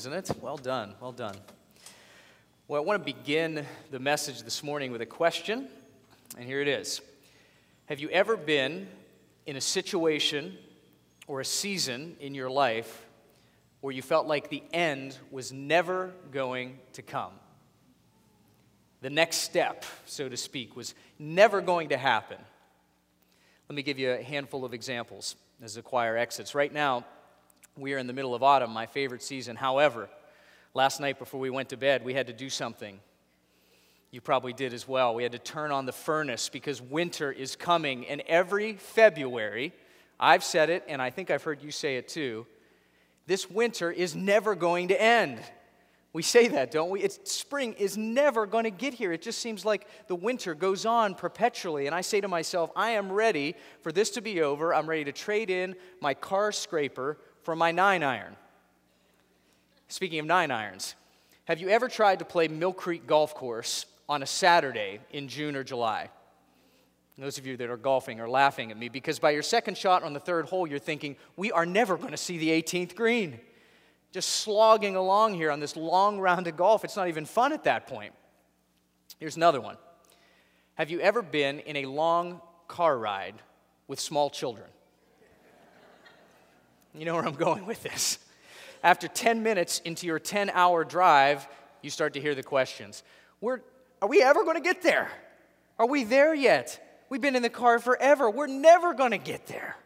isn't it? Well done, well done. Well, I want to begin the message this morning with a question, and here it is Have you ever been in a situation or a season in your life where you felt like the end was never going to come? The next step, so to speak, was never going to happen. Let me give you a handful of examples as the choir exits. Right now, we are in the middle of autumn, my favorite season. However, last night before we went to bed, we had to do something. You probably did as well. We had to turn on the furnace because winter is coming. And every February, I've said it, and I think I've heard you say it too, this winter is never going to end. We say that, don't we? It's, spring is never going to get here. It just seems like the winter goes on perpetually. And I say to myself, I am ready for this to be over. I'm ready to trade in my car scraper for my nine iron. Speaking of nine irons, have you ever tried to play Mill Creek Golf Course on a Saturday in June or July? those of you that are golfing are laughing at me because by your second shot on the third hole, you're thinking, we are never going to see the 18th green. Just slogging along here on this long round of golf. It's not even fun at that point. Here's another one Have you ever been in a long car ride with small children? You know where I'm going with this. After 10 minutes into your 10 hour drive, you start to hear the questions We're, Are we ever going to get there? Are we there yet? We've been in the car forever. We're never going to get there.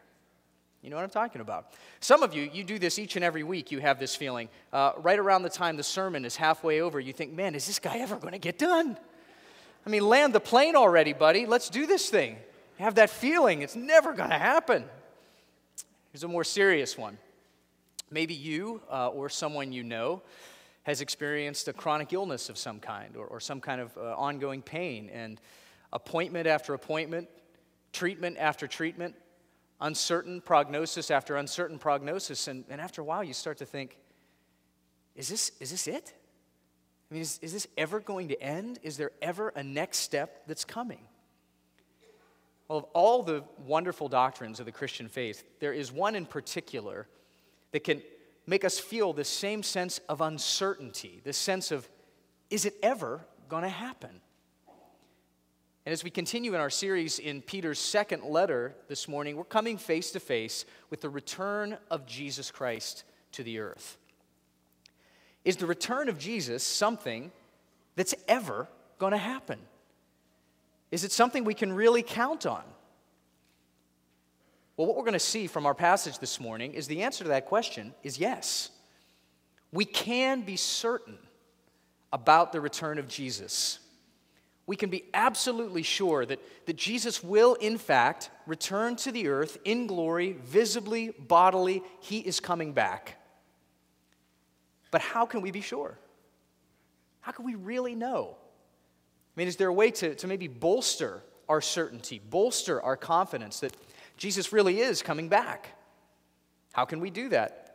You know what I'm talking about. Some of you, you do this each and every week. You have this feeling. Uh, right around the time the sermon is halfway over, you think, man, is this guy ever going to get done? I mean, land the plane already, buddy. Let's do this thing. You have that feeling. It's never going to happen. Here's a more serious one. Maybe you uh, or someone you know has experienced a chronic illness of some kind or, or some kind of uh, ongoing pain, and appointment after appointment, treatment after treatment, uncertain prognosis after uncertain prognosis. And, and after a while, you start to think, is this, is this it? I mean, is, is this ever going to end? Is there ever a next step that's coming? Well, of all the wonderful doctrines of the Christian faith, there is one in particular that can make us feel the same sense of uncertainty, this sense of, is it ever going to happen? And as we continue in our series in Peter's second letter this morning, we're coming face to face with the return of Jesus Christ to the earth. Is the return of Jesus something that's ever going to happen? Is it something we can really count on? Well, what we're going to see from our passage this morning is the answer to that question is yes. We can be certain about the return of Jesus. We can be absolutely sure that, that Jesus will, in fact, return to the earth in glory, visibly, bodily. He is coming back. But how can we be sure? How can we really know? I mean, is there a way to, to maybe bolster our certainty, bolster our confidence that Jesus really is coming back? How can we do that?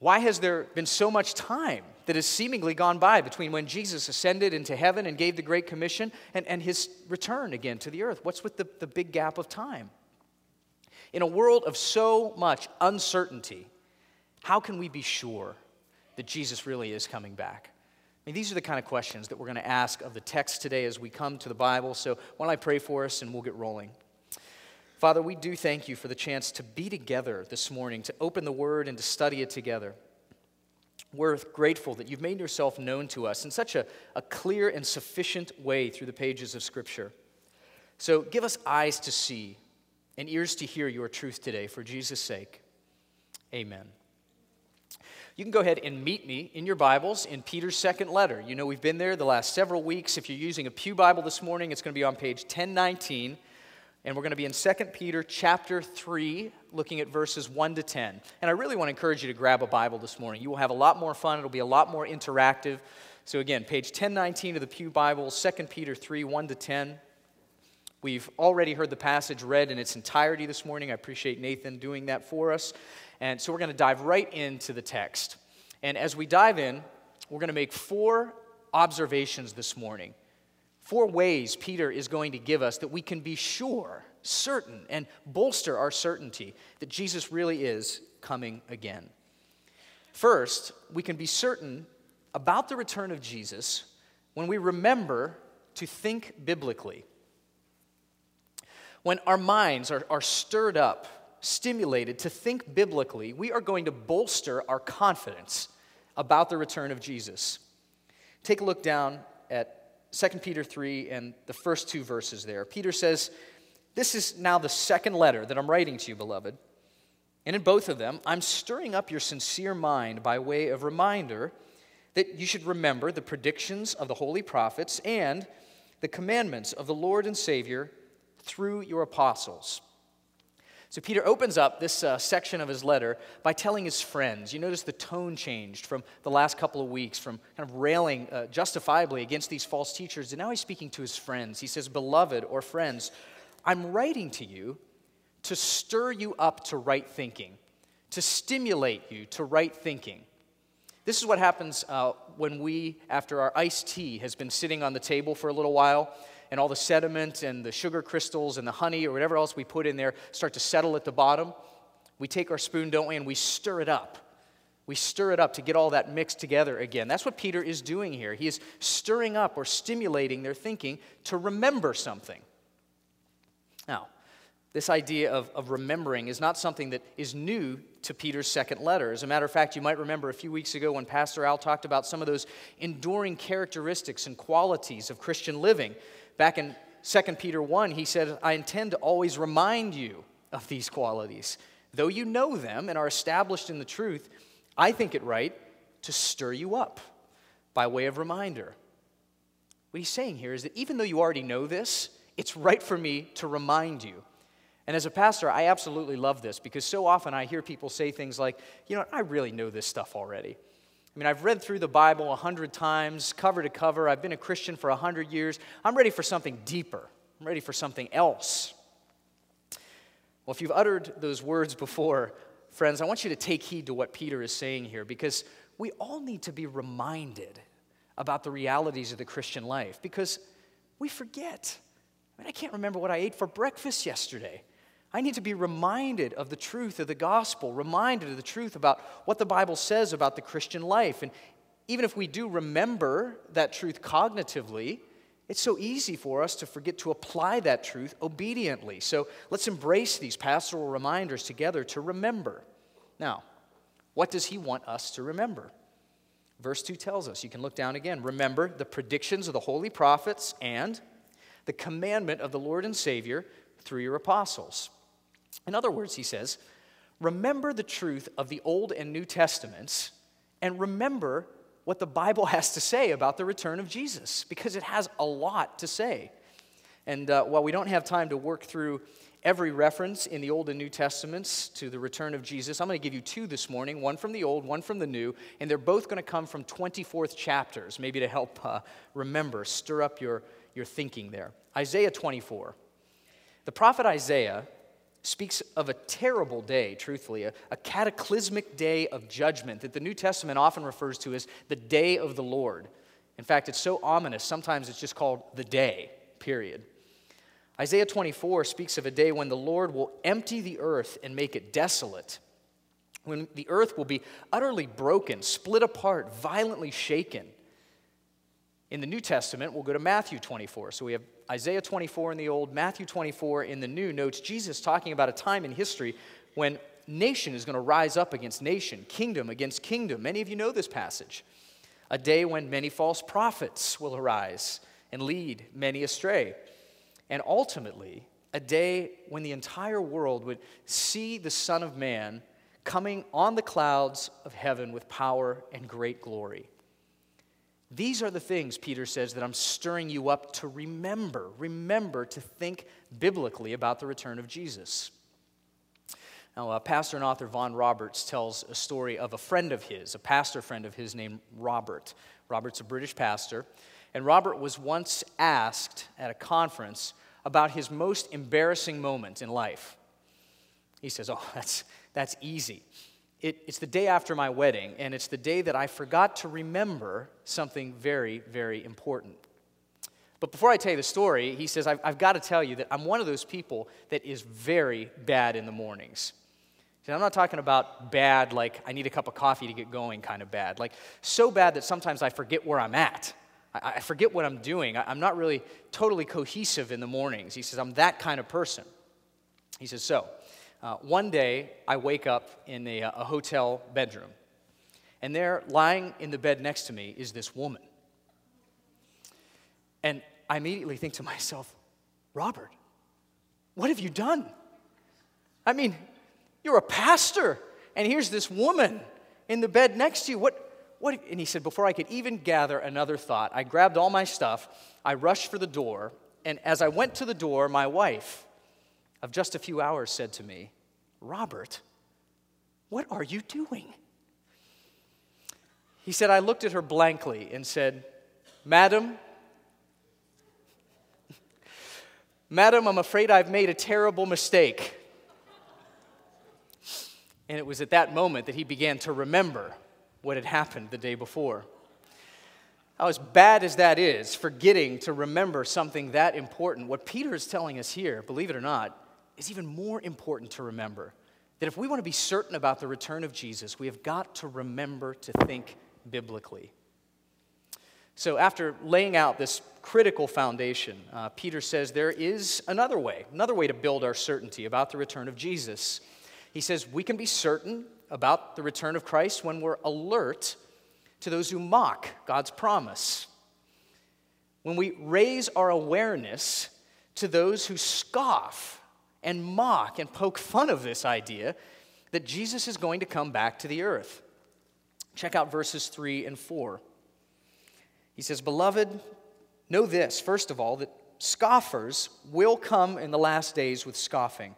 Why has there been so much time that has seemingly gone by between when Jesus ascended into heaven and gave the Great Commission and, and his return again to the earth? What's with the, the big gap of time? In a world of so much uncertainty, how can we be sure that Jesus really is coming back? I mean, these are the kind of questions that we're going to ask of the text today as we come to the Bible. So, why don't I pray for us and we'll get rolling? Father, we do thank you for the chance to be together this morning, to open the Word and to study it together. We're grateful that you've made yourself known to us in such a, a clear and sufficient way through the pages of Scripture. So, give us eyes to see and ears to hear your truth today for Jesus' sake. Amen. You can go ahead and meet me in your Bibles in Peter's second letter. You know, we've been there the last several weeks. If you're using a Pew Bible this morning, it's going to be on page 1019. And we're going to be in 2 Peter chapter 3, looking at verses 1 to 10. And I really want to encourage you to grab a Bible this morning. You will have a lot more fun, it'll be a lot more interactive. So, again, page 1019 of the Pew Bible, 2 Peter 3, 1 to 10. We've already heard the passage read in its entirety this morning. I appreciate Nathan doing that for us. And so we're going to dive right into the text. And as we dive in, we're going to make four observations this morning. Four ways Peter is going to give us that we can be sure, certain, and bolster our certainty that Jesus really is coming again. First, we can be certain about the return of Jesus when we remember to think biblically. When our minds are, are stirred up, stimulated to think biblically, we are going to bolster our confidence about the return of Jesus. Take a look down at 2 Peter 3 and the first two verses there. Peter says, This is now the second letter that I'm writing to you, beloved. And in both of them, I'm stirring up your sincere mind by way of reminder that you should remember the predictions of the holy prophets and the commandments of the Lord and Savior through your apostles. So Peter opens up this uh, section of his letter by telling his friends. You notice the tone changed from the last couple of weeks, from kind of railing uh, justifiably against these false teachers, and now he's speaking to his friends. He says, Beloved or friends, I'm writing to you to stir you up to right thinking, to stimulate you to right thinking. This is what happens uh, when we, after our iced tea has been sitting on the table for a little while, and all the sediment and the sugar crystals and the honey or whatever else we put in there start to settle at the bottom, we take our spoon, don't we, and we stir it up. We stir it up to get all that mixed together again. That's what Peter is doing here. He is stirring up or stimulating their thinking to remember something. Now, this idea of, of remembering is not something that is new to Peter's second letter. As a matter of fact, you might remember a few weeks ago when Pastor Al talked about some of those enduring characteristics and qualities of Christian living Back in 2 Peter 1, he said, I intend to always remind you of these qualities. Though you know them and are established in the truth, I think it right to stir you up by way of reminder. What he's saying here is that even though you already know this, it's right for me to remind you. And as a pastor, I absolutely love this because so often I hear people say things like, you know, I really know this stuff already. I mean, I've read through the Bible a hundred times, cover to cover. I've been a Christian for a hundred years. I'm ready for something deeper. I'm ready for something else. Well, if you've uttered those words before, friends, I want you to take heed to what Peter is saying here because we all need to be reminded about the realities of the Christian life because we forget. I mean, I can't remember what I ate for breakfast yesterday. I need to be reminded of the truth of the gospel, reminded of the truth about what the Bible says about the Christian life. And even if we do remember that truth cognitively, it's so easy for us to forget to apply that truth obediently. So let's embrace these pastoral reminders together to remember. Now, what does he want us to remember? Verse 2 tells us, you can look down again. Remember the predictions of the holy prophets and the commandment of the Lord and Savior through your apostles. In other words, he says, remember the truth of the Old and New Testaments and remember what the Bible has to say about the return of Jesus because it has a lot to say. And uh, while we don't have time to work through every reference in the Old and New Testaments to the return of Jesus, I'm going to give you two this morning one from the Old, one from the New, and they're both going to come from 24th chapters, maybe to help uh, remember, stir up your, your thinking there. Isaiah 24. The prophet Isaiah speaks of a terrible day, truthfully, a, a, cataclysmic day of judgment that the New Testament often refers to as the day of the Lord. In fact, it's so ominous, sometimes it's just called the day, period. Isaiah 24 speaks of a day when the Lord will empty the earth and make it desolate, when the earth will be utterly broken, split apart, violently shaken. In the New Testament, we'll go to Matthew 24. So we have Isaiah 24 in the Old, Matthew 24 in the New notes Jesus talking about a time in history when nation is going to rise up against nation, kingdom against kingdom. Many of you know this passage. A day when many false prophets will arise and lead many astray. And ultimately, a day when the entire world would see the Son of Man coming on the clouds of heaven with power and great glory. These are the things, Peter says, that I'm stirring you up to remember. Remember to think biblically about the return of Jesus. Now, uh, pastor and author Vaughn Roberts tells a story of a friend of his, a pastor friend of his named Robert. Robert's a British pastor. And Robert was once asked at a conference about his most embarrassing moment in life. He says, Oh, that's, that's easy it, it's the day after my wedding, and it's the day that I forgot to remember something very, very important. But before I tell you the story, he says, I've, I've got to tell you that I'm one of those people that is very bad in the mornings. See, I'm not talking about bad, like I need a cup of coffee to get going kind of bad. Like so bad that sometimes I forget where I'm at. I, I forget what I'm doing. I, I'm not really totally cohesive in the mornings. He says, I'm that kind of person. He says, So, uh, one day I wake up in a, a hotel bedroom, and there, lying in the bed next to me, is this woman. And I immediately think to myself, Robert, what have you done? I mean, you're a pastor, and here's this woman in the bed next to you. What, what? And he said, Before I could even gather another thought, I grabbed all my stuff, I rushed for the door, and as I went to the door, my wife of just a few hours said to me, Robert, what are you doing? He said, I looked at her blankly and said, Madam, Madam, I'm afraid I've made a terrible mistake. And it was at that moment that he began to remember what had happened the day before. How, as bad as that is, forgetting to remember something that important, what Peter is telling us here, believe it or not, is even more important to remember. That if we want to be certain about the return of Jesus, we have got to remember to think biblically. So, after laying out this critical foundation, uh, Peter says there is another way, another way to build our certainty about the return of Jesus. He says we can be certain about the return of Christ when we're alert to those who mock God's promise. When we raise our awareness to those who scoff and mock and poke fun of this idea that Jesus is going to come back to the earth. Check out verses 3 and 4. He says, Beloved, know this, first of all, that scoffers will come in the last days with scoffing,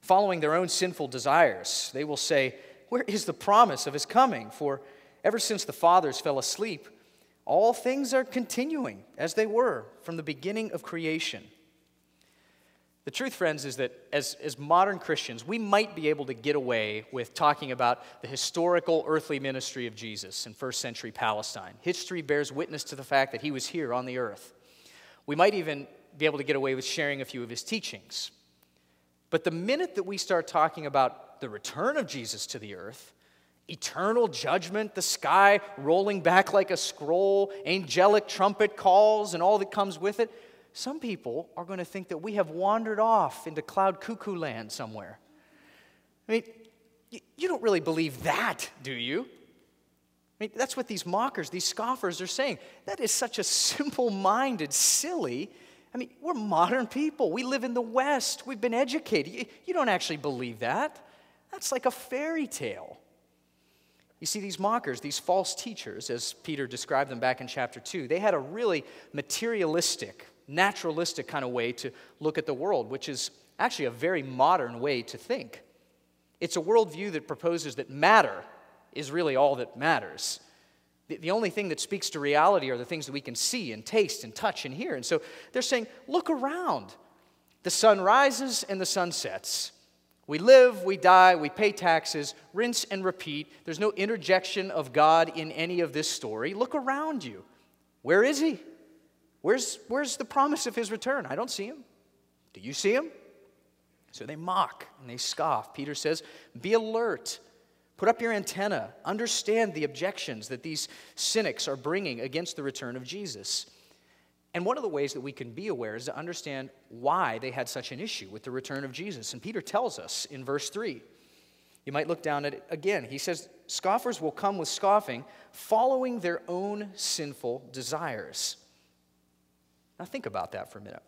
following their own sinful desires. They will say, Where is the promise of his coming? For ever since the fathers fell asleep, all things are continuing as they were from the beginning of creation. The truth, friends, is that as, as modern Christians, we might be able to get away with talking about the historical earthly ministry of Jesus in first century Palestine. History bears witness to the fact that he was here on the earth. We might even be able to get away with sharing a few of his teachings. But the minute that we start talking about the return of Jesus to the earth, eternal judgment, the sky rolling back like a scroll, angelic trumpet calls, and all that comes with it, some people are going to think that we have wandered off into cloud cuckoo land somewhere. I mean, you don't really believe that, do you? I mean, that's what these mockers, these scoffers are saying. That is such a simple minded, silly. I mean, we're modern people. We live in the West. We've been educated. You don't actually believe that. That's like a fairy tale. You see, these mockers, these false teachers, as Peter described them back in chapter 2, they had a really materialistic, naturalistic kind of way to look at the world, which is actually a very modern way to think. It's a worldview that proposes that matter is really all that matters. The, only thing that speaks to reality are the things that we can see and taste and touch and hear. And so they're saying, look around. The sun rises and the sun sets. We live, we die, we pay taxes, rinse and repeat. There's no interjection of God in any of this story. Look around you. Where is He? Where's, where's the promise of his return? I don't see him. Do you see him? So they mock and they scoff. Peter says, Be alert. Put up your antenna. Understand the objections that these cynics are bringing against the return of Jesus. And one of the ways that we can be aware is to understand why they had such an issue with the return of Jesus. And Peter tells us in verse 3. You might look down at it again. He says, Scoffers will come with scoffing, following their own sinful desires. Now, think about that for a minute.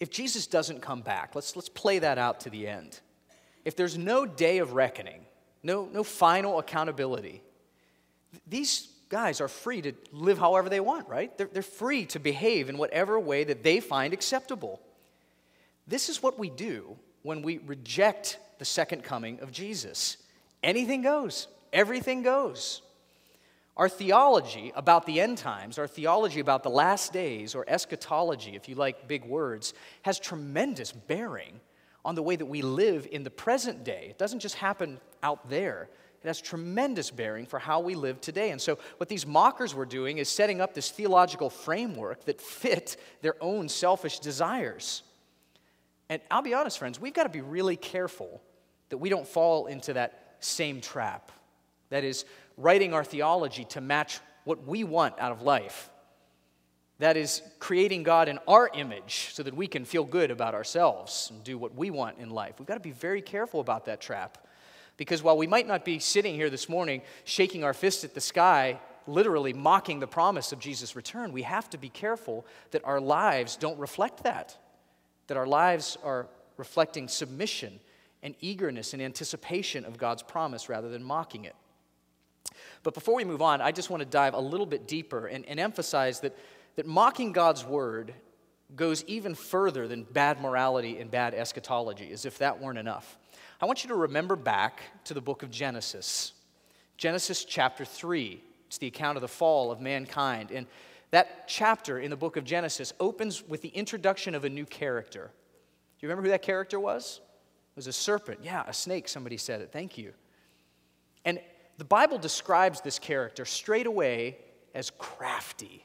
If Jesus doesn't come back, let's, let's play that out to the end. If there's no day of reckoning, no, no final accountability, these guys are free to live however they want, right? They're, they're free to behave in whatever way that they find acceptable. This is what we do when we reject the second coming of Jesus. Anything goes, everything goes. Our theology about the end times, our theology about the last days, or eschatology, if you like big words, has tremendous bearing on the way that we live in the present day. It doesn't just happen out there, it has tremendous bearing for how we live today. And so, what these mockers were doing is setting up this theological framework that fit their own selfish desires. And I'll be honest, friends, we've got to be really careful that we don't fall into that same trap. That is, writing our theology to match what we want out of life. That is, creating God in our image so that we can feel good about ourselves and do what we want in life. We've got to be very careful about that trap. Because while we might not be sitting here this morning shaking our fist at the sky, literally mocking the promise of Jesus' return, we have to be careful that our lives don't reflect that. That our lives are reflecting submission and eagerness and anticipation of God's promise rather than mocking it. But before we move on, I just want to dive a little bit deeper and, and emphasize that, that mocking God's word goes even further than bad morality and bad eschatology, as if that weren't enough. I want you to remember back to the book of Genesis. Genesis chapter 3. It's the account of the fall of mankind. And that chapter in the book of Genesis opens with the introduction of a new character. Do you remember who that character was? It was a serpent. Yeah, a snake, somebody said it. Thank you. And the Bible describes this character straight away as crafty.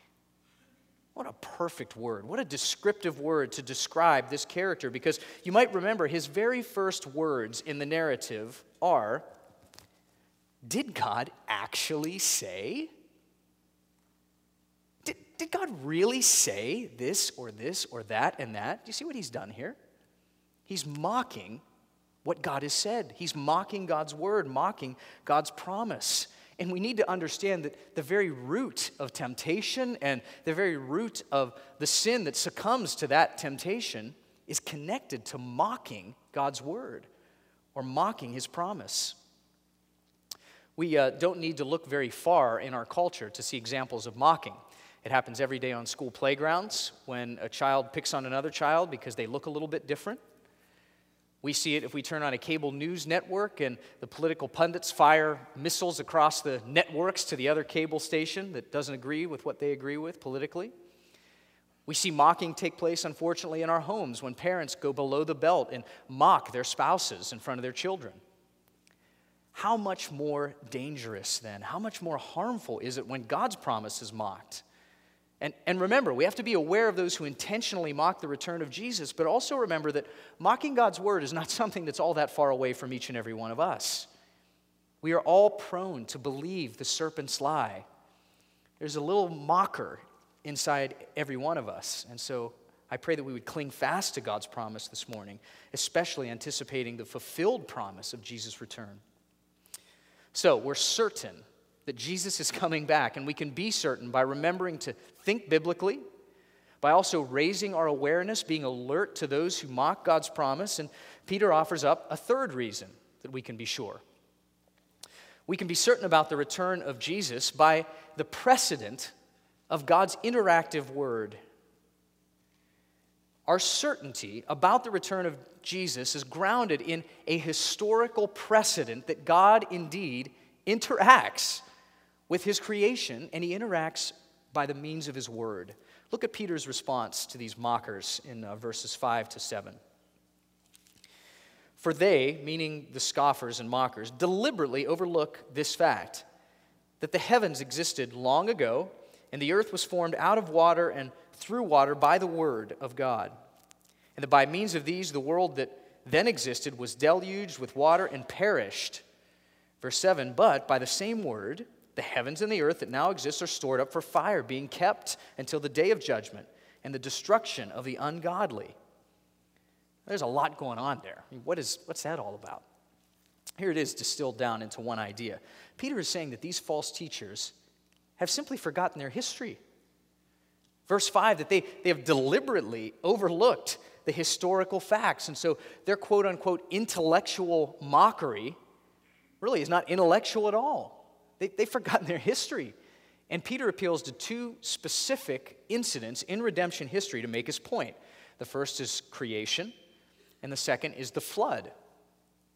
What a perfect word. What a descriptive word to describe this character because you might remember his very first words in the narrative are Did God actually say? Did, did God really say this or this or that and that? Do you see what he's done here? He's mocking what God has said. He's mocking God's word, mocking God's promise. And we need to understand that the very root of temptation and the very root of the sin that succumbs to that temptation is connected to mocking God's word or mocking his promise. We uh, don't need to look very far in our culture to see examples of mocking. It happens every day on school playgrounds when a child picks on another child because they look a little bit different. We see it if we turn on a cable news network and the political pundits fire missiles across the networks to the other cable station that doesn't agree with what they agree with politically. We see mocking take place, unfortunately, in our homes when parents go below the belt and mock their spouses in front of their children. How much more dangerous, then, how much more harmful is it when God's promise is mocked? And, and remember, we have to be aware of those who intentionally mock the return of Jesus, but also remember that mocking God's word is not something that's all that far away from each and every one of us. We are all prone to believe the serpent's lie. There's a little mocker inside every one of us. And so I pray that we would cling fast to God's promise this morning, especially anticipating the fulfilled promise of Jesus' return. So we're certain that Jesus is coming back, and we can be certain by remembering to think biblically, by also raising our awareness, being alert to those who mock God's promise. And Peter offers up a third reason that we can be sure. We can be certain about the return of Jesus by the precedent of God's interactive word. Our certainty about the return of Jesus is grounded in a historical precedent that God indeed interacts with his creation, and he interacts by the means of his word. Look at Peter's response to these mockers in uh, verses 5 to 7. For they, meaning the scoffers and mockers, deliberately overlook this fact that the heavens existed long ago, and the earth was formed out of water and through water by the word of God. And that by means of these, the world that then existed was deluged with water and perished. Verse 7 But by the same word, the heavens and the earth that now exist are stored up for fire, being kept until the day of judgment and the destruction of the ungodly. There's a lot going on there. I mean, what is, what's that all about? Here it is distilled down into one idea. Peter is saying that these false teachers have simply forgotten their history. Verse 5 that they, they have deliberately overlooked the historical facts. And so their quote unquote intellectual mockery really is not intellectual at all. They, they've forgotten their history. And Peter appeals to two specific incidents in redemption history to make his point. The first is creation, and the second is the flood.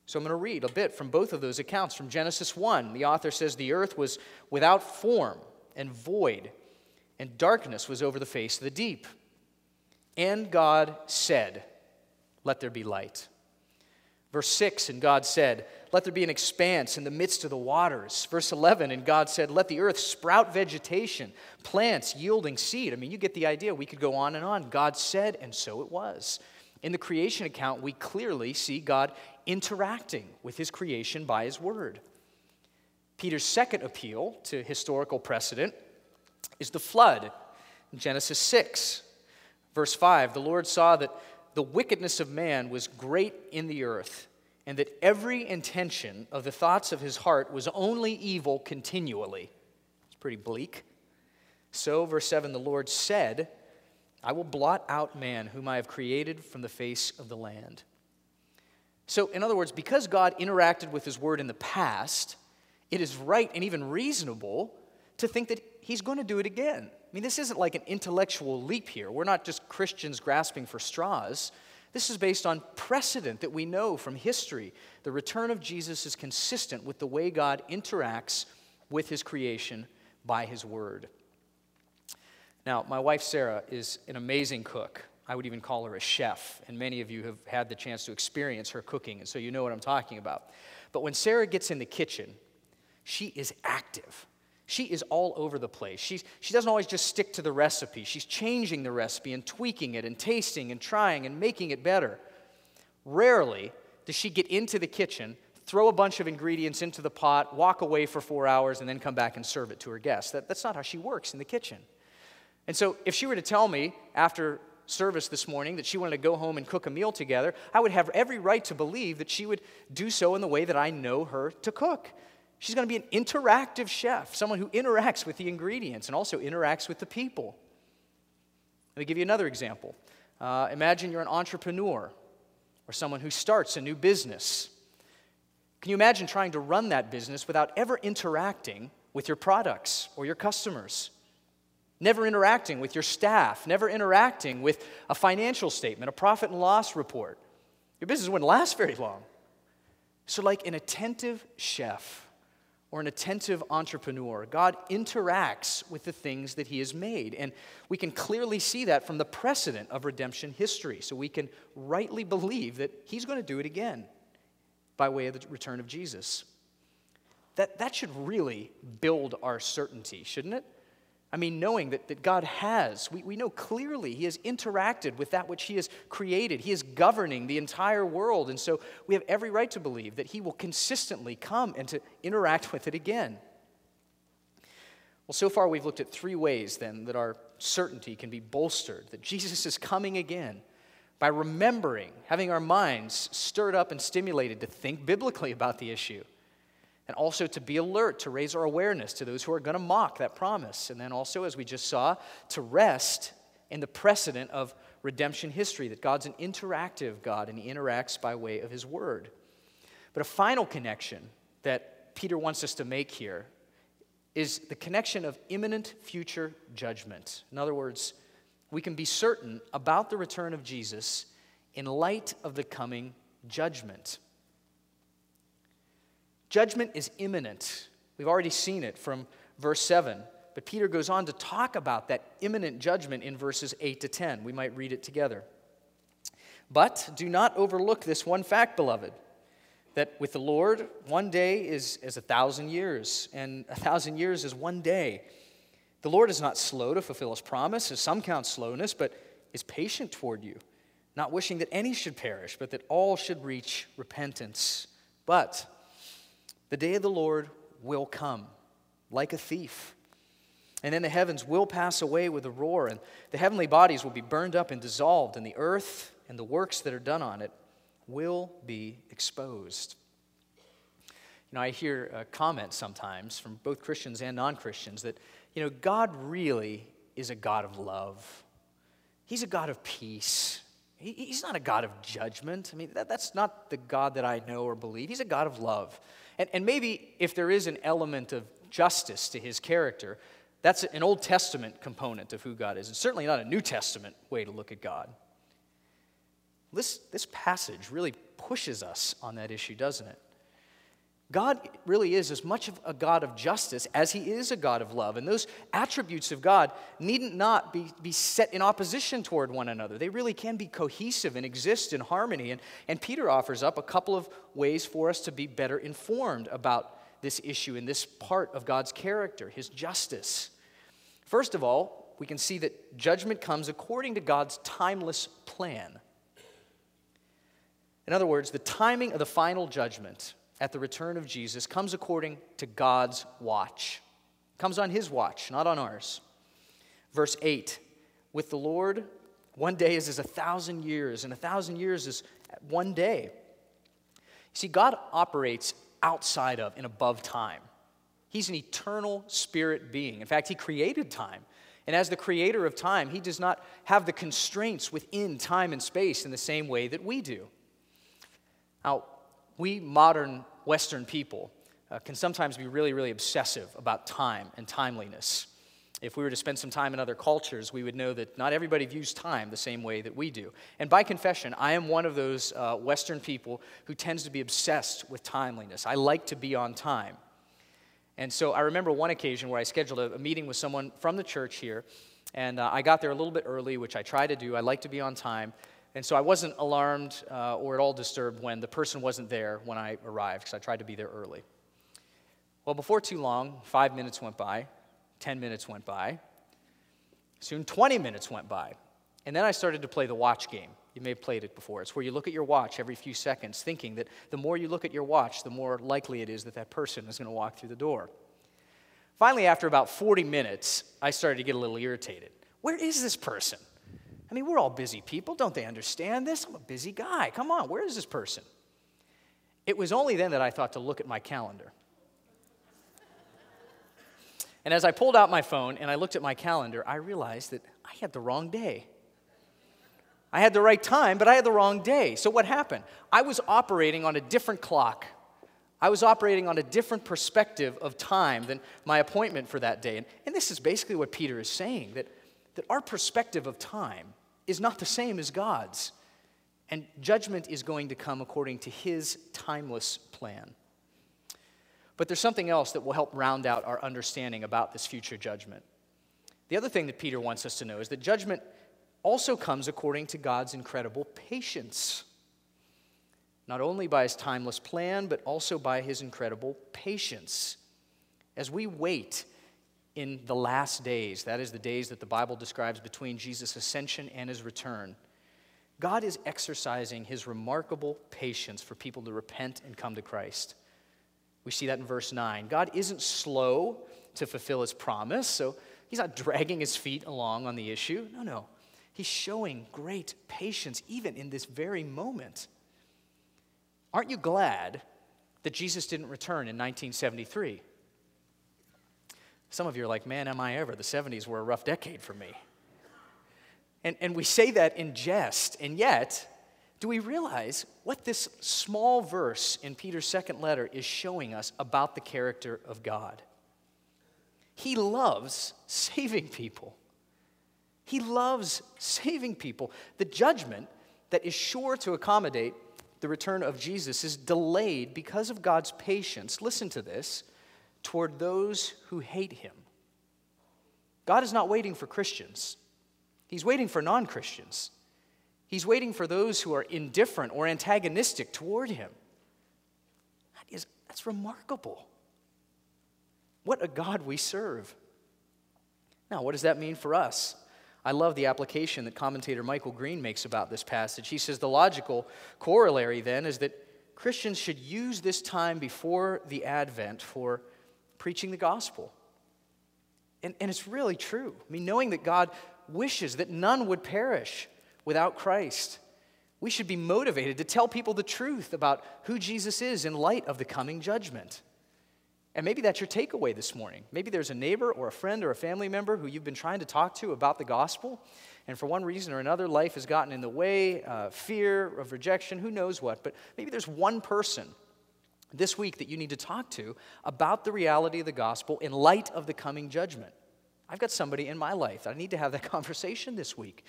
So I'm going to read a bit from both of those accounts. From Genesis 1, the author says, The earth was without form and void, and darkness was over the face of the deep. And God said, Let there be light. Verse 6, and God said, Let there be an expanse in the midst of the waters. Verse 11, and God said, Let the earth sprout vegetation, plants yielding seed. I mean, you get the idea. We could go on and on. God said, and so it was. In the creation account, we clearly see God interacting with his creation by his word. Peter's second appeal to historical precedent is the flood. Genesis 6, verse 5, the Lord saw that the wickedness of man was great in the earth, and that every intention of the thoughts of his heart was only evil continually. It's pretty bleak. So, verse 7, the Lord said, I will blot out man, whom I have created from the face of the land. So, in other words, because God interacted with his word in the past, it is right and even reasonable to think that he's going to do it again. I mean, this isn't like an intellectual leap here. We're not just Christians grasping for straws. This is based on precedent that we know from history. The return of Jesus is consistent with the way God interacts with his creation by his word. Now, my wife Sarah is an amazing cook. I would even call her a chef, and many of you have had the chance to experience her cooking, and so you know what I'm talking about. But when Sarah gets in the kitchen, she is active. She is all over the place. She's, she doesn't always just stick to the recipe. She's changing the recipe and tweaking it and tasting and trying and making it better. Rarely does she get into the kitchen, throw a bunch of ingredients into the pot, walk away for four hours, and then come back and serve it to her guests. That, that's not how she works in the kitchen. And so, if she were to tell me after service this morning that she wanted to go home and cook a meal together, I would have every right to believe that she would do so in the way that I know her to cook. She's going to be an interactive chef, someone who interacts with the ingredients and also interacts with the people. Let me give you another example. Uh, imagine you're an entrepreneur or someone who starts a new business. Can you imagine trying to run that business without ever interacting with your products or your customers? Never interacting with your staff, never interacting with a financial statement, a profit and loss report. Your business wouldn't last very long. So, like an attentive chef, or an attentive entrepreneur. God interacts with the things that He has made. And we can clearly see that from the precedent of redemption history. So we can rightly believe that He's going to do it again by way of the return of Jesus. That, that should really build our certainty, shouldn't it? I mean, knowing that, that God has, we, we know clearly He has interacted with that which He has created. He is governing the entire world. And so we have every right to believe that He will consistently come and to interact with it again. Well, so far we've looked at three ways then that our certainty can be bolstered that Jesus is coming again by remembering, having our minds stirred up and stimulated to think biblically about the issue and also to be alert, to raise our awareness to those who are going to mock that promise. And then also, as we just saw, to rest in the precedent of redemption history, that God's an interactive God and he interacts by way of his word. But a final connection that Peter wants us to make here is the connection of imminent future judgment. In other words, we can be certain about the return of Jesus in light of the coming judgment. Judgment is imminent. We've already seen it from verse 7. But Peter goes on to talk about that imminent judgment in verses 8 to 10. We might read it together. But do not overlook this one fact, beloved, that with the Lord, one day is as a thousand years, and a thousand years is one day. The Lord is not slow to fulfill his promise, as some count slowness, but is patient toward you, not wishing that any should perish, but that all should reach repentance. But the day of the Lord will come like a thief. And then the heavens will pass away with a roar, and the heavenly bodies will be burned up and dissolved, and the earth and the works that are done on it will be exposed. You know, I hear uh, comments sometimes from both Christians and non Christians that, you know, God really is a God of love. He's a God of peace. He, he's not a God of judgment. I mean, that, that's not the God that I know or believe. He's a God of love. And, and maybe if there is an element of justice to his character, that's an Old Testament component of who God is. It's certainly not a New Testament way to look at God. This, this passage really pushes us on that issue, doesn't it? God really is as much of a God of justice as he is a God of love. And those attributes of God needn't not be, be set in opposition toward one another. They really can be cohesive and exist in harmony. And, and Peter offers up a couple of ways for us to be better informed about this issue and this part of God's character, his justice. First of all, we can see that judgment comes according to God's timeless plan. In other words, the timing of the final judgment at the return of Jesus comes according to God's watch. It comes on his watch, not on ours. Verse 8 With the Lord, one day is as a thousand years, and a thousand years is one day. You see, God operates outside of and above time. He's an eternal spirit being. In fact, He created time. And as the creator of time, He does not have the constraints within time and space in the same way that we do. Now, we modern Western people uh, can sometimes be really, really obsessive about time and timeliness. If we were to spend some time in other cultures, we would know that not everybody views time the same way that we do. And by confession, I am one of those uh, Western people who tends to be obsessed with timeliness. I like to be on time. And so I remember one occasion where I scheduled a, a meeting with someone from the church here, and uh, I got there a little bit early, which I try to do. I like to be on time. And so I wasn't alarmed uh, or at all disturbed when the person wasn't there when I arrived, because I tried to be there early. Well, before too long, five minutes went by, 10 minutes went by, soon 20 minutes went by. And then I started to play the watch game. You may have played it before. It's where you look at your watch every few seconds, thinking that the more you look at your watch, the more likely it is that that person is going to walk through the door. Finally, after about 40 minutes, I started to get a little irritated. Where is this person? I mean, we're all busy people. Don't they understand this? I'm a busy guy. Come on, where is this person? It was only then that I thought to look at my calendar. And as I pulled out my phone and I looked at my calendar, I realized that I had the wrong day. I had the right time, but I had the wrong day. So what happened? I was operating on a different clock. I was operating on a different perspective of time than my appointment for that day. And, and this is basically what Peter is saying that, that our perspective of time is not the same as God's. And judgment is going to come according to his timeless plan. But there's something else that will help round out our understanding about this future judgment. The other thing that Peter wants us to know is that judgment also comes according to God's incredible patience. Not only by his timeless plan, but also by his incredible patience. As we wait in the last days, that is the days that the Bible describes between Jesus' ascension and his return, God is exercising his remarkable patience for people to repent and come to Christ. We see that in verse 9. God isn't slow to fulfill his promise, so he's not dragging his feet along on the issue. No, no. He's showing great patience even in this very moment. Aren't you glad that Jesus didn't return in 1973? Some of you are like, man, am I ever? The 70s were a rough decade for me. And, and we say that in jest, and yet, do we realize what this small verse in Peter's second letter is showing us about the character of God? He loves saving people. He loves saving people. The judgment that is sure to accommodate the return of Jesus is delayed because of God's patience. Listen to this toward those who hate him. God is not waiting for Christians, He's waiting for non Christians. He's waiting for those who are indifferent or antagonistic toward him. That is, that's remarkable. What a God we serve. Now, what does that mean for us? I love the application that commentator Michael Green makes about this passage. He says the logical corollary then is that Christians should use this time before the Advent for preaching the gospel. And, and it's really true. I mean, knowing that God wishes that none would perish without Christ, we should be motivated to tell people the truth about who Jesus is in light of the coming judgment. And maybe that's your takeaway this morning. Maybe there's a neighbor or a friend or a family member who you've been trying to talk to about the gospel, and for one reason or another, life has gotten in the way uh, fear of rejection, who knows what. But maybe there's one person this week that you need to talk to about the reality of the gospel in light of the coming judgment. I've got somebody in my life that I need to have that conversation this week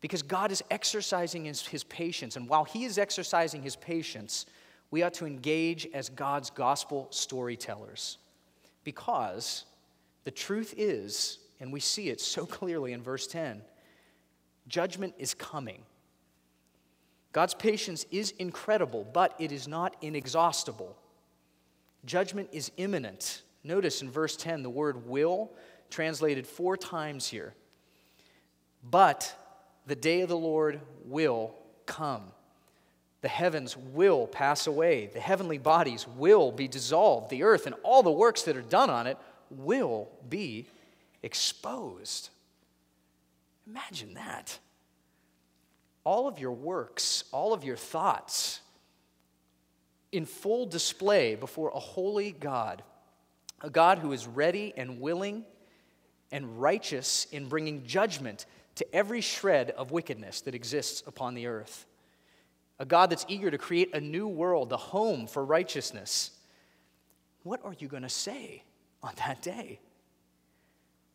because God is exercising his, his patience. And while He is exercising His patience, we ought to engage as God's gospel storytellers because the truth is, and we see it so clearly in verse 10, judgment is coming. God's patience is incredible, but it is not inexhaustible. Judgment is imminent. Notice in verse 10 the word will translated four times here. But the day of the Lord will come. The heavens will pass away, the heavenly bodies will be dissolved, the earth and all the works that are done on it will be exposed. Imagine that. All of your works, all of your thoughts, in full display before a holy God, a God who is ready and willing and righteous in bringing judgment to every shred of wickedness that exists upon the earth a God that's eager to create a new world, a home for righteousness, what are you going to say on that day?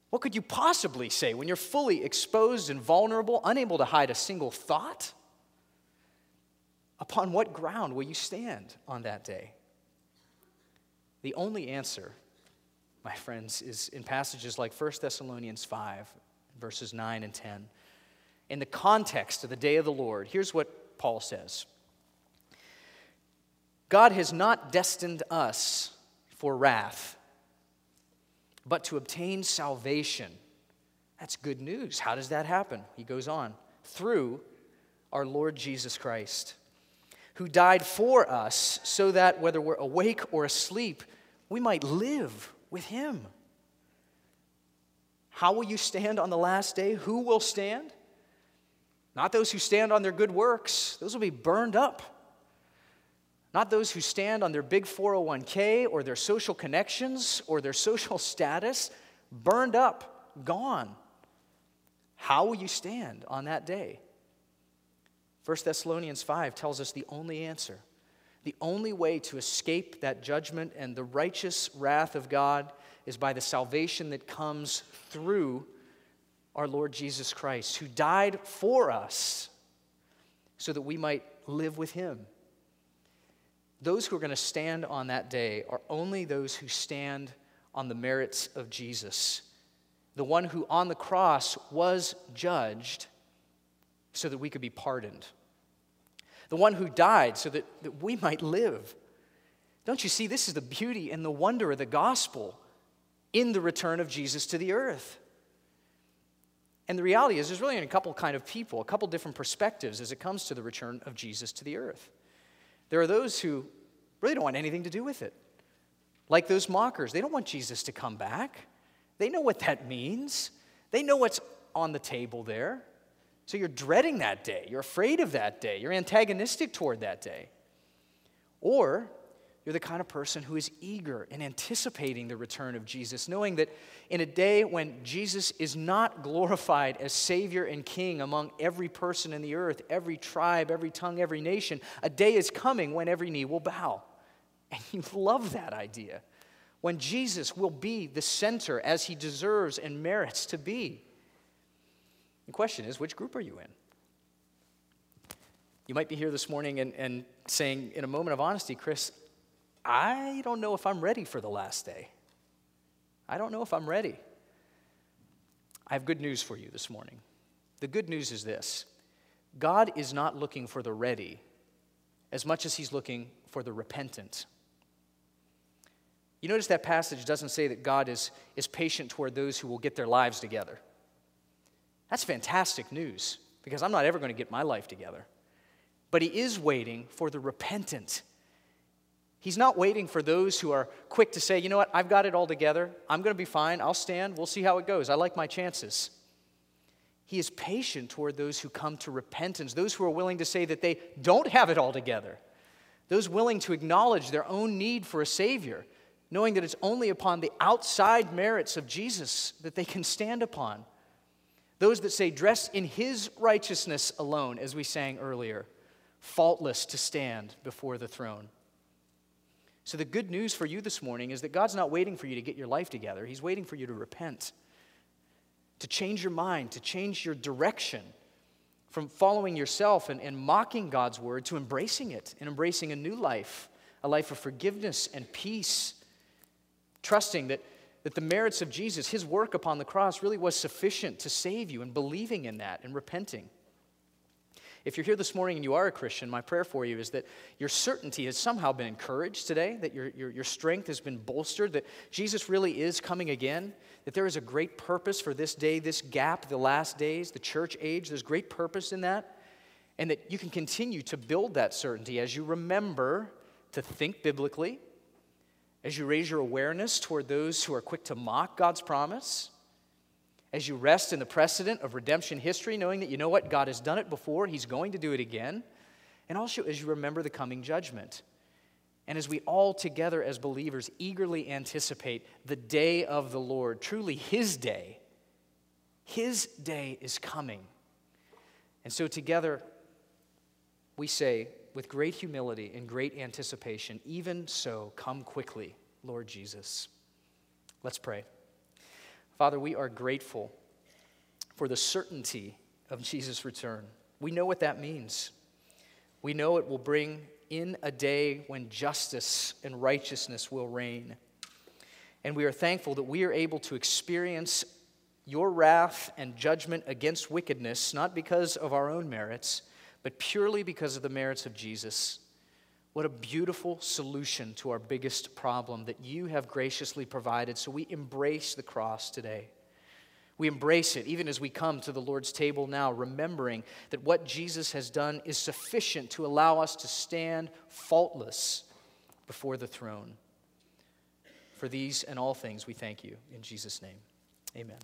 What could you possibly say when you're fully exposed and vulnerable, unable to hide a single thought? Upon what ground will you stand on that day? The only answer, my friends, is in passages like 1 Thessalonians 5, verses 9 and 10. In the context of the day of the Lord, here's what Paul says God has not destined us for wrath, but to obtain salvation. That's good news. How does that happen? He goes on through our Lord Jesus Christ, who died for us so that whether we're awake or asleep, we might live with him. How will you stand on the last day? Who will stand? Not those who stand on their good works, those will be burned up. Not those who stand on their big 401k or their social connections or their social status, burned up, gone. How will you stand on that day? 1 Thessalonians 5 tells us the only answer. The only way to escape that judgment and the righteous wrath of God is by the salvation that comes through our Lord Jesus Christ, who died for us so that we might live with him. Those who are going to stand on that day are only those who stand on the merits of Jesus, the one who on the cross was judged so that we could be pardoned, the one who died so that, that we might live. Don't you see? This is the beauty and the wonder of the gospel in the return of Jesus to the earth. And the reality is, there's really a couple kind of people, a couple different perspectives as it comes to the return of Jesus to the earth. There are those who really don't want anything to do with it, like those mockers. They don't want Jesus to come back. They know what that means, they know what's on the table there. So you're dreading that day. You're afraid of that day. You're antagonistic toward that day. Or you're the kind of person who is eager and anticipating the return of Jesus, knowing that in a day when Jesus is not glorified as Savior and King among every person in the earth, every tribe, every tongue, every nation, a day is coming when every knee will bow. And you love that idea. When Jesus will be the center as he deserves and merits to be. The question is which group are you in? You might be here this morning and, and saying, in a moment of honesty, Chris, I don't know if I'm ready for the last day. I don't know if I'm ready. I have good news for you this morning. The good news is this God is not looking for the ready as much as He's looking for the repentant. You notice that passage doesn't say that God is, is patient toward those who will get their lives together. That's fantastic news because I'm not ever going to get my life together. But He is waiting for the repentant He's not waiting for those who are quick to say, you know what, I've got it all together. I'm going to be fine. I'll stand. We'll see how it goes. I like my chances. He is patient toward those who come to repentance, those who are willing to say that they don't have it all together, those willing to acknowledge their own need for a Savior, knowing that it's only upon the outside merits of Jesus that they can stand upon. Those that say, dressed in His righteousness alone, as we sang earlier, faultless to stand before the throne. So, the good news for you this morning is that God's not waiting for you to get your life together. He's waiting for you to repent, to change your mind, to change your direction from following yourself and, and mocking God's word to embracing it and embracing a new life, a life of forgiveness and peace, trusting that, that the merits of Jesus, his work upon the cross, really was sufficient to save you and believing in that and repenting. If you're here this morning and you are a Christian, my prayer for you is that your certainty has somehow been encouraged today, that your, your, your strength has been bolstered, that Jesus really is coming again, that there is a great purpose for this day, this gap, the last days, the church age. There's great purpose in that. And that you can continue to build that certainty as you remember to think biblically, as you raise your awareness toward those who are quick to mock God's promise, as you rest in the precedent of redemption history, knowing that you know what? God has done it before, He's going to do it again. And also as you remember the coming judgment. And as we all together as believers eagerly anticipate the day of the Lord, truly His day, His day is coming. And so together, we say, with great humility and great anticipation, even so, come quickly, Lord Jesus. Let's pray. Father, we are grateful for the certainty of Jesus' return. We know what that means. We know it will bring in a day when justice and righteousness will reign. And we are thankful that we are able to experience your wrath and judgment against wickedness, not because of our own merits, but purely because of the merits of Jesus. What a beautiful solution to our biggest problem that you have graciously provided. So we embrace the cross today. We embrace it even as we come to the Lord's table now, remembering that what Jesus has done is sufficient to allow us to stand faultless before the throne. For these and all things, we thank you. In Jesus' name, amen.